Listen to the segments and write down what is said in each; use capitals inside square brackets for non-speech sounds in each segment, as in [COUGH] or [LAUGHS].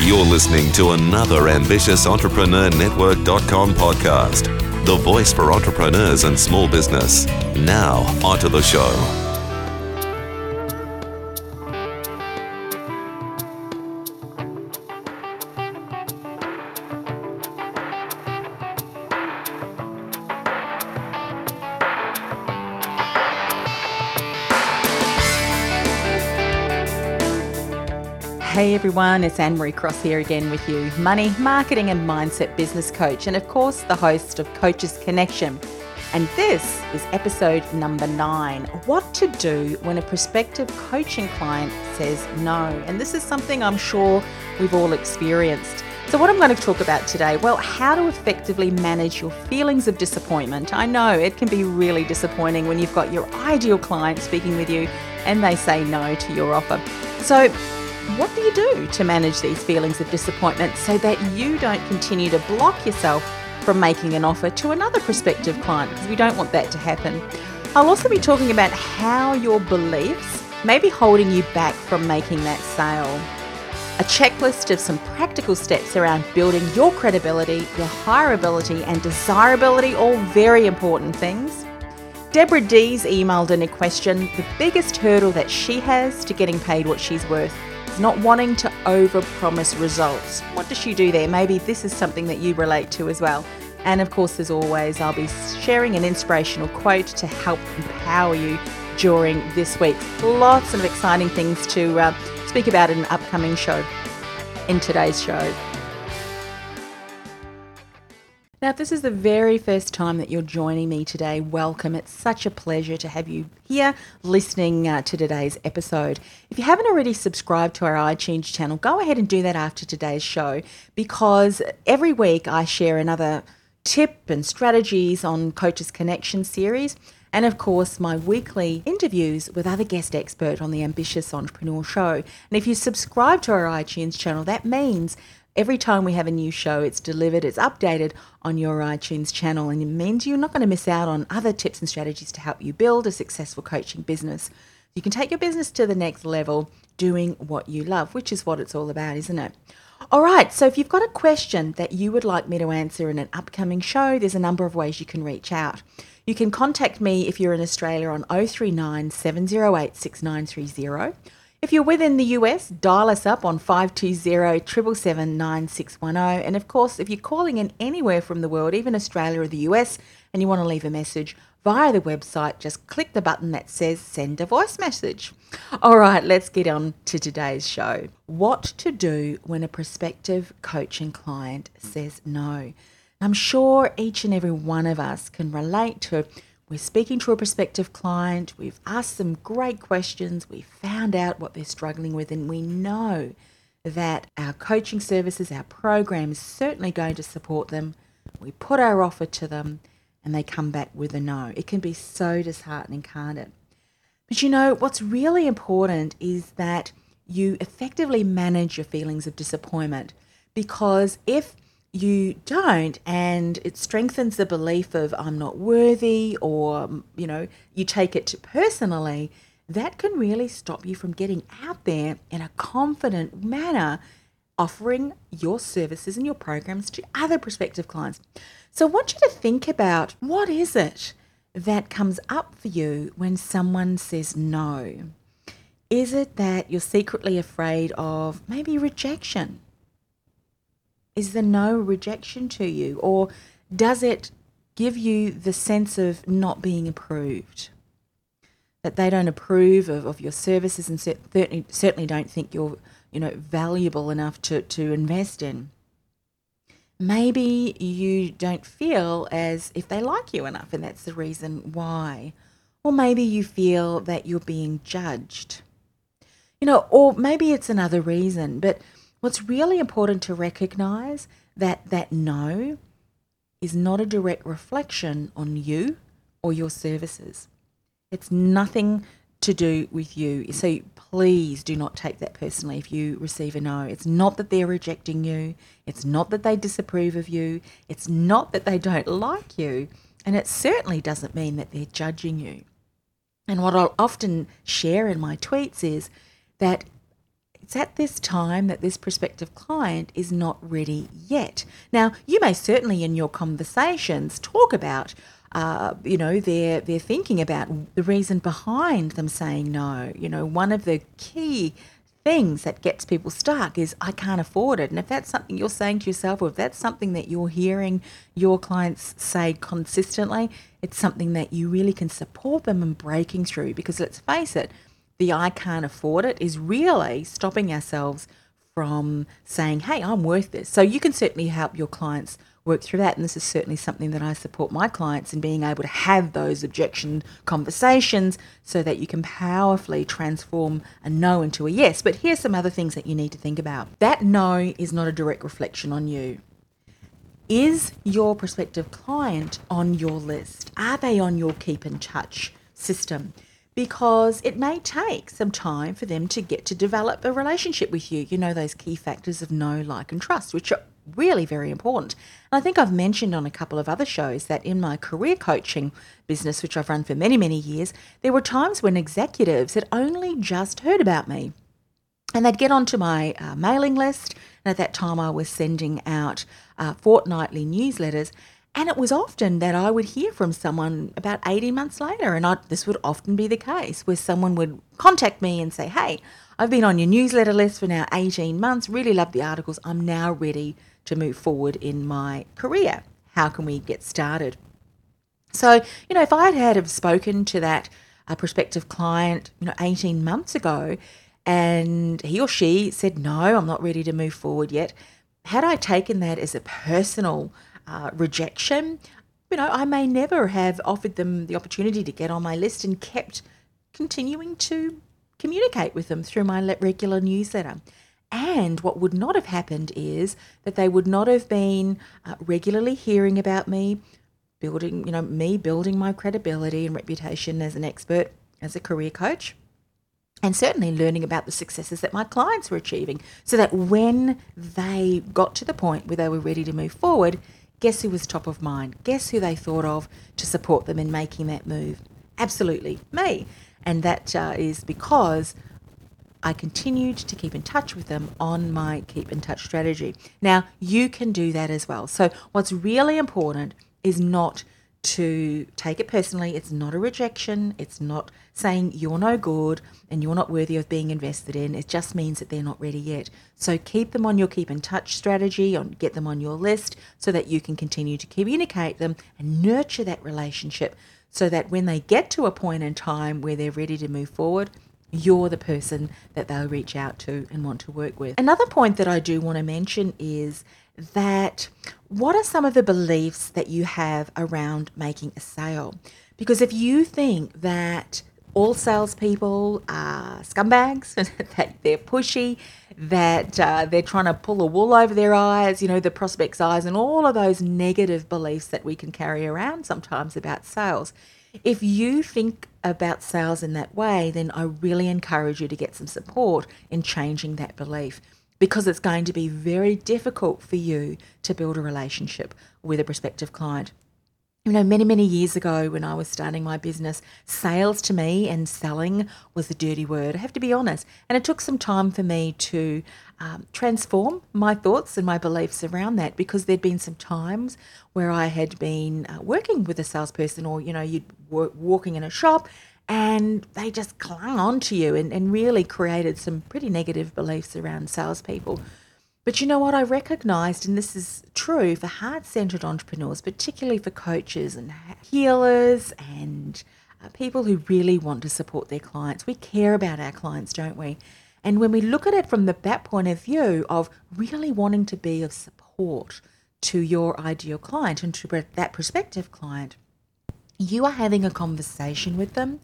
You're listening to another ambitious Entrepreneur Network.com podcast, the voice for entrepreneurs and small business. Now, onto the show. Everyone, it's Anne Marie Cross here again with you, money, marketing, and mindset business coach, and of course, the host of Coaches Connection. And this is episode number nine What to Do When a Prospective Coaching Client Says No. And this is something I'm sure we've all experienced. So, what I'm going to talk about today, well, how to effectively manage your feelings of disappointment. I know it can be really disappointing when you've got your ideal client speaking with you and they say no to your offer. So, what do you do to manage these feelings of disappointment so that you don't continue to block yourself from making an offer to another prospective client? Because we don't want that to happen. I'll also be talking about how your beliefs may be holding you back from making that sale. A checklist of some practical steps around building your credibility, your hireability, and desirability, all very important things. Deborah Dees emailed in a question the biggest hurdle that she has to getting paid what she's worth not wanting to overpromise results. What does she do there? Maybe this is something that you relate to as well. And of course, as always, I'll be sharing an inspirational quote to help empower you during this week. Lots of exciting things to uh, speak about in an upcoming show, in today's show. Now, if this is the very first time that you're joining me today, welcome. It's such a pleasure to have you here listening uh, to today's episode. If you haven't already subscribed to our iTunes channel, go ahead and do that after today's show because every week I share another tip and strategies on Coaches Connection series. And of course, my weekly interviews with other guest experts on the Ambitious Entrepreneur Show. And if you subscribe to our iTunes channel, that means Every time we have a new show, it's delivered, it's updated on your iTunes channel, and it means you're not going to miss out on other tips and strategies to help you build a successful coaching business. You can take your business to the next level doing what you love, which is what it's all about, isn't it? All right, so if you've got a question that you would like me to answer in an upcoming show, there's a number of ways you can reach out. You can contact me if you're in Australia on 039 708 6930 if you're within the US, dial us up on 520-777-9610. And of course, if you're calling in anywhere from the world, even Australia or the US, and you want to leave a message via the website, just click the button that says send a voice message. All right, let's get on to today's show. What to do when a prospective coaching client says no. I'm sure each and every one of us can relate to we're speaking to a prospective client, we've asked them great questions, we found out what they're struggling with, and we know that our coaching services, our program is certainly going to support them. We put our offer to them and they come back with a no. It can be so disheartening, can't it? But you know, what's really important is that you effectively manage your feelings of disappointment because if you don't and it strengthens the belief of i'm not worthy or you know you take it personally that can really stop you from getting out there in a confident manner offering your services and your programs to other prospective clients. So i want you to think about what is it that comes up for you when someone says no? Is it that you're secretly afraid of maybe rejection is the no rejection to you? Or does it give you the sense of not being approved? That they don't approve of, of your services and certainly, certainly don't think you're you know, valuable enough to, to invest in. Maybe you don't feel as if they like you enough, and that's the reason why. Or maybe you feel that you're being judged. You know, or maybe it's another reason, but What's really important to recognize that that no is not a direct reflection on you or your services. It's nothing to do with you. So please do not take that personally if you receive a no. It's not that they're rejecting you. It's not that they disapprove of you. It's not that they don't like you. And it certainly doesn't mean that they're judging you. And what I'll often share in my tweets is that it's at this time that this prospective client is not ready yet. Now, you may certainly in your conversations talk about, uh, you know, they're, they're thinking about the reason behind them saying no. You know, one of the key things that gets people stuck is I can't afford it. And if that's something you're saying to yourself, or if that's something that you're hearing your clients say consistently, it's something that you really can support them in breaking through. Because let's face it, the I can't afford it is really stopping ourselves from saying, hey, I'm worth this. So you can certainly help your clients work through that. And this is certainly something that I support my clients in being able to have those objection conversations so that you can powerfully transform a no into a yes. But here's some other things that you need to think about that no is not a direct reflection on you. Is your prospective client on your list? Are they on your keep in touch system? Because it may take some time for them to get to develop a relationship with you. You know, those key factors of know, like, and trust, which are really very important. And I think I've mentioned on a couple of other shows that in my career coaching business, which I've run for many, many years, there were times when executives had only just heard about me. And they'd get onto my uh, mailing list. And at that time, I was sending out uh, fortnightly newsletters. And it was often that I would hear from someone about 18 months later. And I, this would often be the case where someone would contact me and say, Hey, I've been on your newsletter list for now 18 months, really love the articles. I'm now ready to move forward in my career. How can we get started? So, you know, if I had have spoken to that uh, prospective client, you know, 18 months ago, and he or she said, no, I'm not ready to move forward yet, had I taken that as a personal uh, rejection, you know, I may never have offered them the opportunity to get on my list and kept continuing to communicate with them through my regular newsletter. And what would not have happened is that they would not have been uh, regularly hearing about me, building, you know, me building my credibility and reputation as an expert, as a career coach, and certainly learning about the successes that my clients were achieving. So that when they got to the point where they were ready to move forward, guess who was top of mind? Guess who they thought of to support them in making that move? Absolutely me. And that uh, is because I continued to keep in touch with them on my keep in touch strategy. Now, you can do that as well. So, what's really important is not to take it personally. It's not a rejection. It's not saying you're no good and you're not worthy of being invested in. It just means that they're not ready yet. So keep them on your keep in touch strategy, on get them on your list so that you can continue to communicate them and nurture that relationship so that when they get to a point in time where they're ready to move forward, you're the person that they'll reach out to and want to work with. Another point that I do want to mention is that what are some of the beliefs that you have around making a sale? Because if you think that all salespeople are scumbags, [LAUGHS] that they're pushy, that uh, they're trying to pull a wool over their eyes, you know, the prospect's eyes, and all of those negative beliefs that we can carry around sometimes about sales. If you think about sales in that way, then I really encourage you to get some support in changing that belief because it's going to be very difficult for you to build a relationship with a prospective client. You know, many, many years ago when I was starting my business, sales to me and selling was a dirty word. I have to be honest. And it took some time for me to um, transform my thoughts and my beliefs around that because there'd been some times where I had been uh, working with a salesperson or, you know, you'd work, walking in a shop and they just clung on to you and, and really created some pretty negative beliefs around salespeople. But you know what? I recognized, and this is true for heart centered entrepreneurs, particularly for coaches and healers and uh, people who really want to support their clients. We care about our clients, don't we? And when we look at it from the, that point of view of really wanting to be of support to your ideal client and to that prospective client, you are having a conversation with them,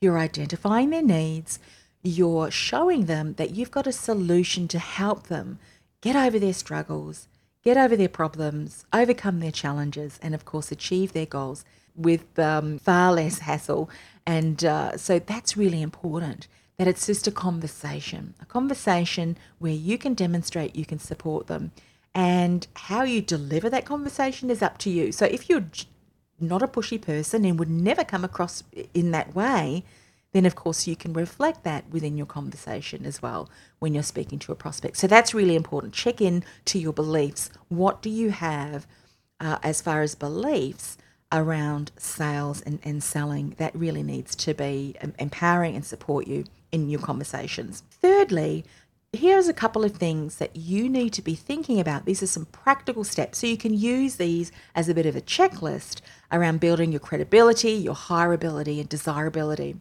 you're identifying their needs, you're showing them that you've got a solution to help them get over their struggles, get over their problems, overcome their challenges, and of course, achieve their goals with um, far less hassle. And uh, so that's really important that it's just a conversation, a conversation where you can demonstrate you can support them. And how you deliver that conversation is up to you. So if you're not a pushy person and would never come across in that way, then of course you can reflect that within your conversation as well when you're speaking to a prospect. So that's really important. Check in to your beliefs. What do you have uh, as far as beliefs around sales and, and selling that really needs to be empowering and support you in your conversations. Thirdly, here's a couple of things that you need to be thinking about. These are some practical steps. So you can use these as a bit of a checklist around building your credibility, your hireability, and desirability.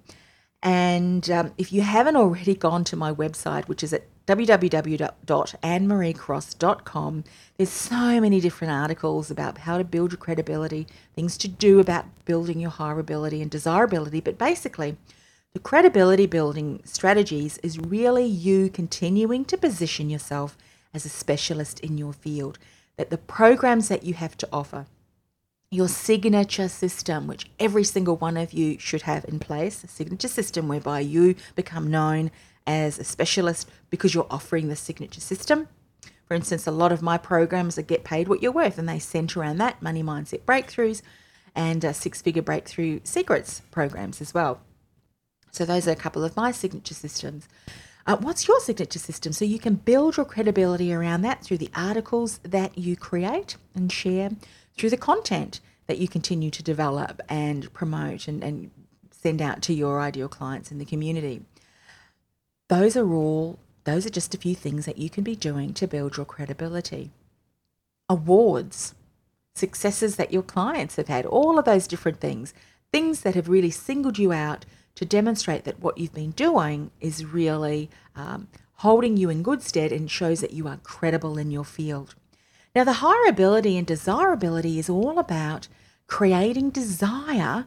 And um, if you haven't already gone to my website, which is at www.annemariecross.com, there's so many different articles about how to build your credibility, things to do about building your hireability and desirability. But basically, the credibility building strategies is really you continuing to position yourself as a specialist in your field, that the programs that you have to offer, your signature system, which every single one of you should have in place, a signature system whereby you become known as a specialist because you're offering the signature system. For instance, a lot of my programs are Get Paid What You're Worth, and they center around that money mindset breakthroughs and uh, six figure breakthrough secrets programs as well. So those are a couple of my signature systems. Uh, what's your signature system? So you can build your credibility around that through the articles that you create and share, through the content that you continue to develop and promote and, and send out to your ideal clients in the community. Those are all, those are just a few things that you can be doing to build your credibility. Awards, successes that your clients have had, all of those different things, things that have really singled you out to demonstrate that what you've been doing is really um, holding you in good stead and shows that you are credible in your field. Now, the hireability and desirability is all about creating desire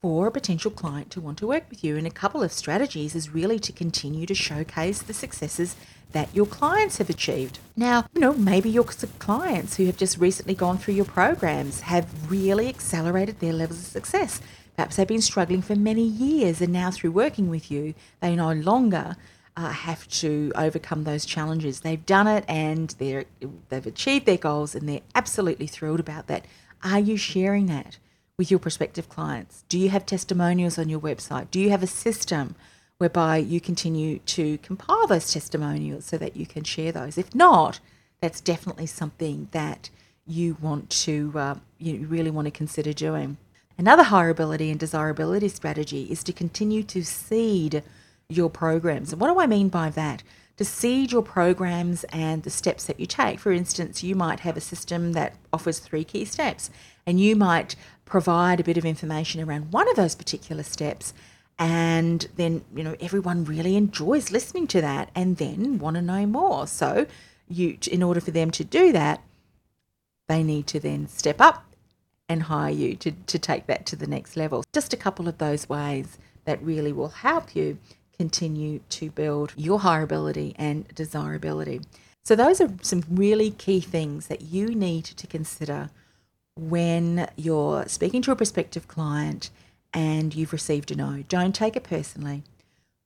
for a potential client to want to work with you. And a couple of strategies is really to continue to showcase the successes that your clients have achieved. Now, you know, maybe your clients who have just recently gone through your programs have really accelerated their levels of success. Perhaps they've been struggling for many years, and now through working with you, they no longer uh, have to overcome those challenges. They've done it, and they're they've achieved their goals, and they're absolutely thrilled about that. Are you sharing that with your prospective clients? Do you have testimonials on your website? Do you have a system whereby you continue to compile those testimonials so that you can share those? If not, that's definitely something that you want to uh, you really want to consider doing. Another hireability and desirability strategy is to continue to seed your programs. And what do I mean by that? To seed your programs and the steps that you take. For instance, you might have a system that offers three key steps, and you might provide a bit of information around one of those particular steps. And then, you know, everyone really enjoys listening to that and then want to know more. So, you, in order for them to do that, they need to then step up and hire you to, to take that to the next level. Just a couple of those ways that really will help you continue to build your hireability and desirability. So, those are some really key things that you need to consider when you're speaking to a prospective client and you've received a no. Don't take it personally.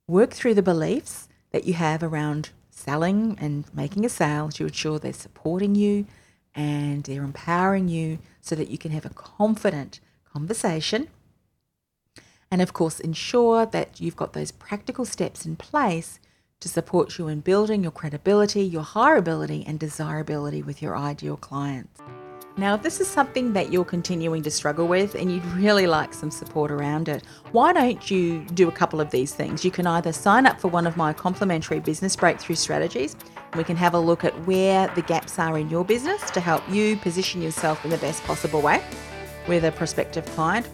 Work through the beliefs that you have around selling and making a sale to ensure they're supporting you and they're empowering you so that you can have a confident conversation. And of course, ensure that you've got those practical steps in place to support you in building your credibility, your hireability, and desirability with your ideal clients. Now, if this is something that you're continuing to struggle with and you'd really like some support around it, why don't you do a couple of these things? You can either sign up for one of my complimentary business breakthrough strategies. We can have a look at where the gaps are in your business to help you position yourself in the best possible way with a prospective client.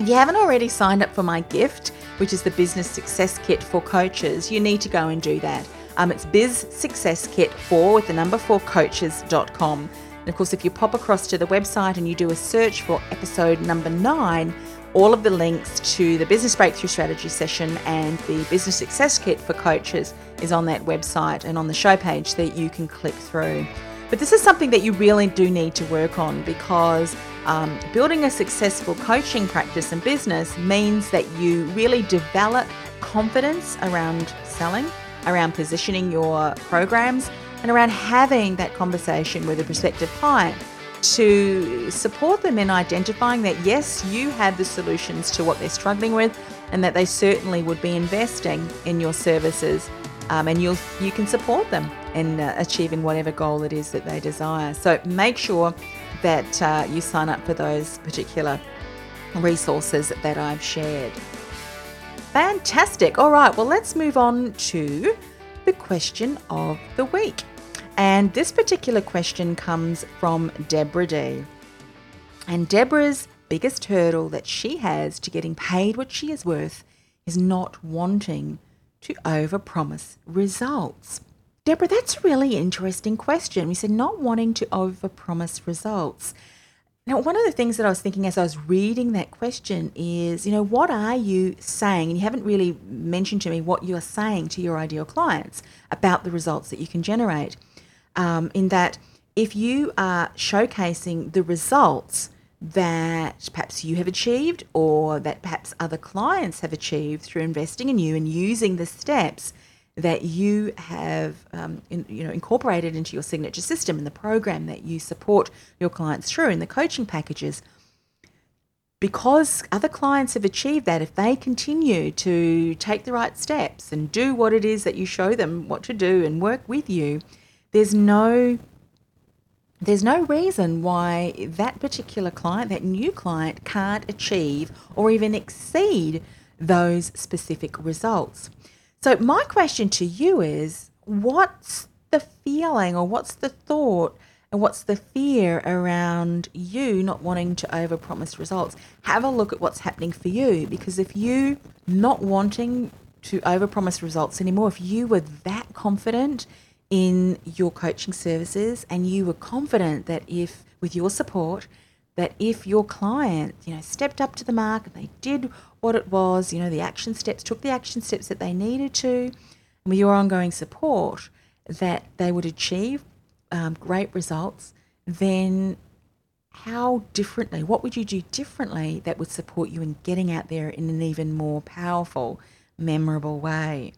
If you haven't already signed up for my gift, which is the Business Success Kit for coaches, you need to go and do that. Um, it's Biz Success Kit 4 with the number 4 coaches.com. And of course, if you pop across to the website and you do a search for episode number nine, all of the links to the Business Breakthrough Strategy session and the Business Success Kit for coaches is on that website and on the show page that you can click through. But this is something that you really do need to work on because um, building a successful coaching practice and business means that you really develop confidence around selling, around positioning your programs, and around having that conversation with a prospective client to support them in identifying that yes, you have the solutions to what they're struggling with, and that they certainly would be investing in your services, um, and you'll you can support them in uh, achieving whatever goal it is that they desire. So make sure that uh, you sign up for those particular resources that I've shared. Fantastic. All right, well, let's move on to the question of the week. And this particular question comes from Deborah D. And Deborah's biggest hurdle that she has to getting paid what she is worth is not wanting to overpromise results. Deborah, that's a really interesting question. We said not wanting to overpromise results. Now, one of the things that I was thinking as I was reading that question is, you know, what are you saying? And you haven't really mentioned to me what you're saying to your ideal clients about the results that you can generate. Um, in that, if you are showcasing the results that perhaps you have achieved or that perhaps other clients have achieved through investing in you and using the steps that you have um, in, you know incorporated into your signature system and the program that you support your clients through in the coaching packages. Because other clients have achieved that if they continue to take the right steps and do what it is that you show them what to do and work with you there's no there's no reason why that particular client that new client can't achieve or even exceed those specific results so, my question to you is what's the feeling or what's the thought and what's the fear around you not wanting to overpromise results? Have a look at what's happening for you because if you not wanting to overpromise results anymore, if you were that confident in your coaching services and you were confident that if with your support that if your client, you know, stepped up to the mark and they did what it was, you know, the action steps, took the action steps that they needed to, with your ongoing support, that they would achieve um, great results, then how differently, what would you do differently that would support you in getting out there in an even more powerful, memorable way?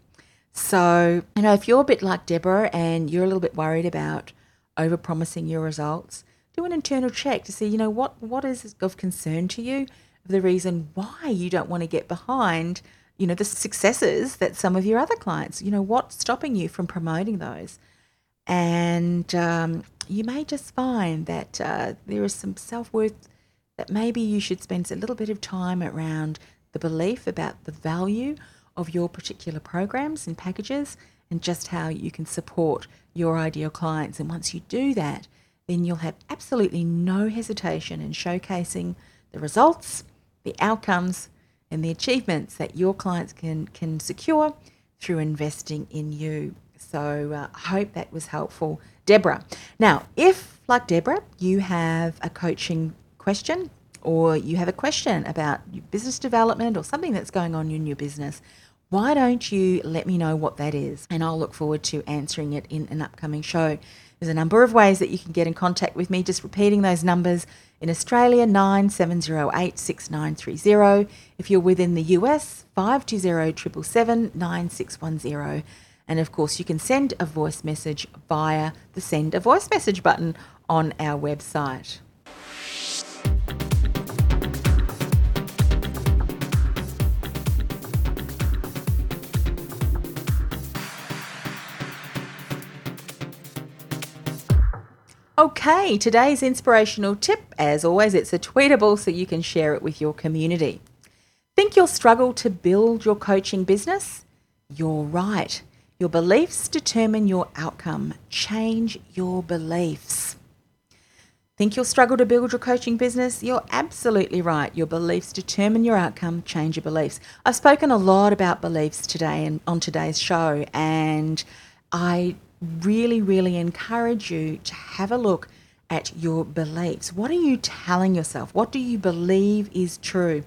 So, you know, if you're a bit like Deborah and you're a little bit worried about over promising your results, do an internal check to see, you know, what, what is of concern to you, the reason why you don't want to get behind, you know, the successes that some of your other clients, you know, what's stopping you from promoting those. And um, you may just find that uh, there is some self worth that maybe you should spend a little bit of time around the belief about the value of your particular programs and packages and just how you can support your ideal clients. And once you do that, then you'll have absolutely no hesitation in showcasing the results, the outcomes, and the achievements that your clients can, can secure through investing in you. So uh, I hope that was helpful, Deborah. Now, if, like Deborah, you have a coaching question or you have a question about business development or something that's going on in your business, why don't you let me know what that is? And I'll look forward to answering it in an upcoming show. There's a number of ways that you can get in contact with me, just repeating those numbers. In Australia, 9708 6930. If you're within the US, 520 9610. And of course, you can send a voice message via the send a voice message button on our website. Okay, today's inspirational tip, as always, it's a tweetable so you can share it with your community. Think you'll struggle to build your coaching business? You're right. Your beliefs determine your outcome. Change your beliefs. Think you'll struggle to build your coaching business? You're absolutely right. Your beliefs determine your outcome. Change your beliefs. I've spoken a lot about beliefs today and on today's show, and I really, really encourage you to have a look at your beliefs. What are you telling yourself? What do you believe is true?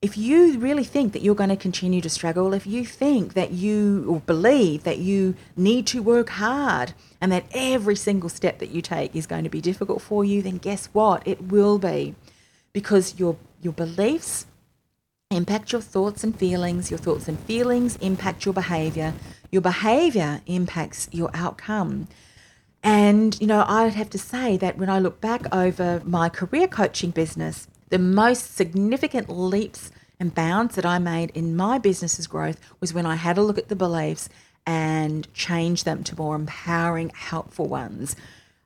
If you really think that you're going to continue to struggle, if you think that you or believe that you need to work hard and that every single step that you take is going to be difficult for you, then guess what? It will be because your your beliefs impact your thoughts and feelings, your thoughts and feelings impact your behavior, your behavior impacts your outcome. And, you know, I'd have to say that when I look back over my career coaching business, the most significant leaps and bounds that I made in my business's growth was when I had a look at the beliefs and changed them to more empowering, helpful ones.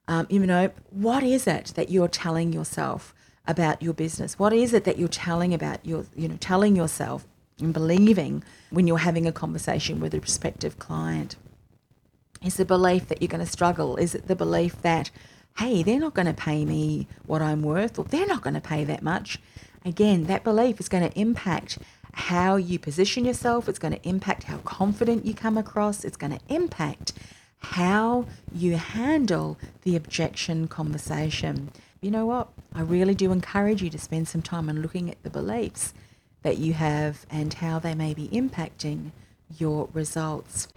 Um, you know, what is it that you're telling yourself about your business? What is it that you're telling about your, you know, telling yourself and believing when you're having a conversation with a prospective client? Is the belief that you're going to struggle? Is it the belief that, hey, they're not going to pay me what I'm worth or they're not going to pay that much? Again, that belief is going to impact how you position yourself, it's going to impact how confident you come across, it's going to impact how you handle the objection conversation. You know what? I really do encourage you to spend some time on looking at the beliefs that you have and how they may be impacting your results.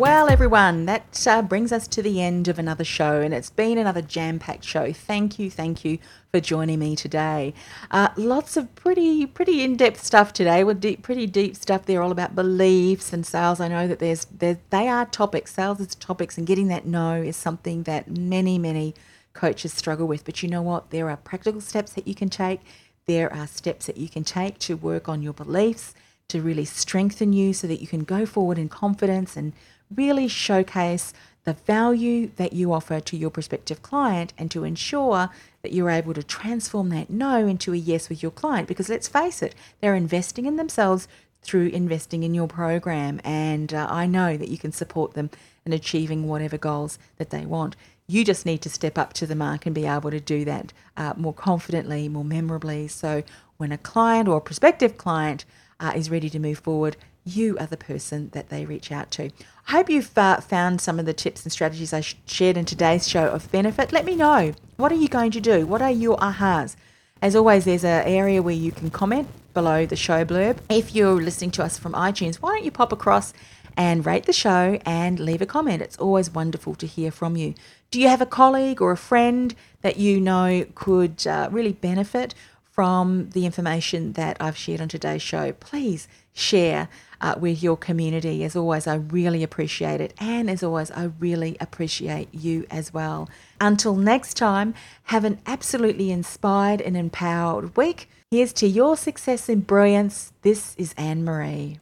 Well, everyone, that uh, brings us to the end of another show, and it's been another jam packed show. Thank you, thank you for joining me today. Uh, lots of pretty, pretty in depth stuff today. With deep, pretty deep stuff. They're all about beliefs and sales. I know that there's, there, they are topics. Sales is topics, and getting that no is something that many, many coaches struggle with. But you know what? There are practical steps that you can take. There are steps that you can take to work on your beliefs to really strengthen you so that you can go forward in confidence and really showcase the value that you offer to your prospective client and to ensure that you're able to transform that no into a yes with your client. Because let's face it, they're investing in themselves through investing in your program. And uh, I know that you can support them in achieving whatever goals that they want. You just need to step up to the mark and be able to do that uh, more confidently, more memorably. So when a client or a prospective client uh, is ready to move forward, you are the person that they reach out to. I hope you've uh, found some of the tips and strategies I shared in today's show of benefit. Let me know. What are you going to do? What are your ahas? As always, there's an area where you can comment below the show blurb. If you're listening to us from iTunes, why don't you pop across and rate the show and leave a comment? It's always wonderful to hear from you. Do you have a colleague or a friend that you know could uh, really benefit from the information that I've shared on today's show? Please share uh, with your community. As always, I really appreciate it. And as always, I really appreciate you as well. Until next time, have an absolutely inspired and empowered week. Here's to your success and brilliance. This is Anne Marie.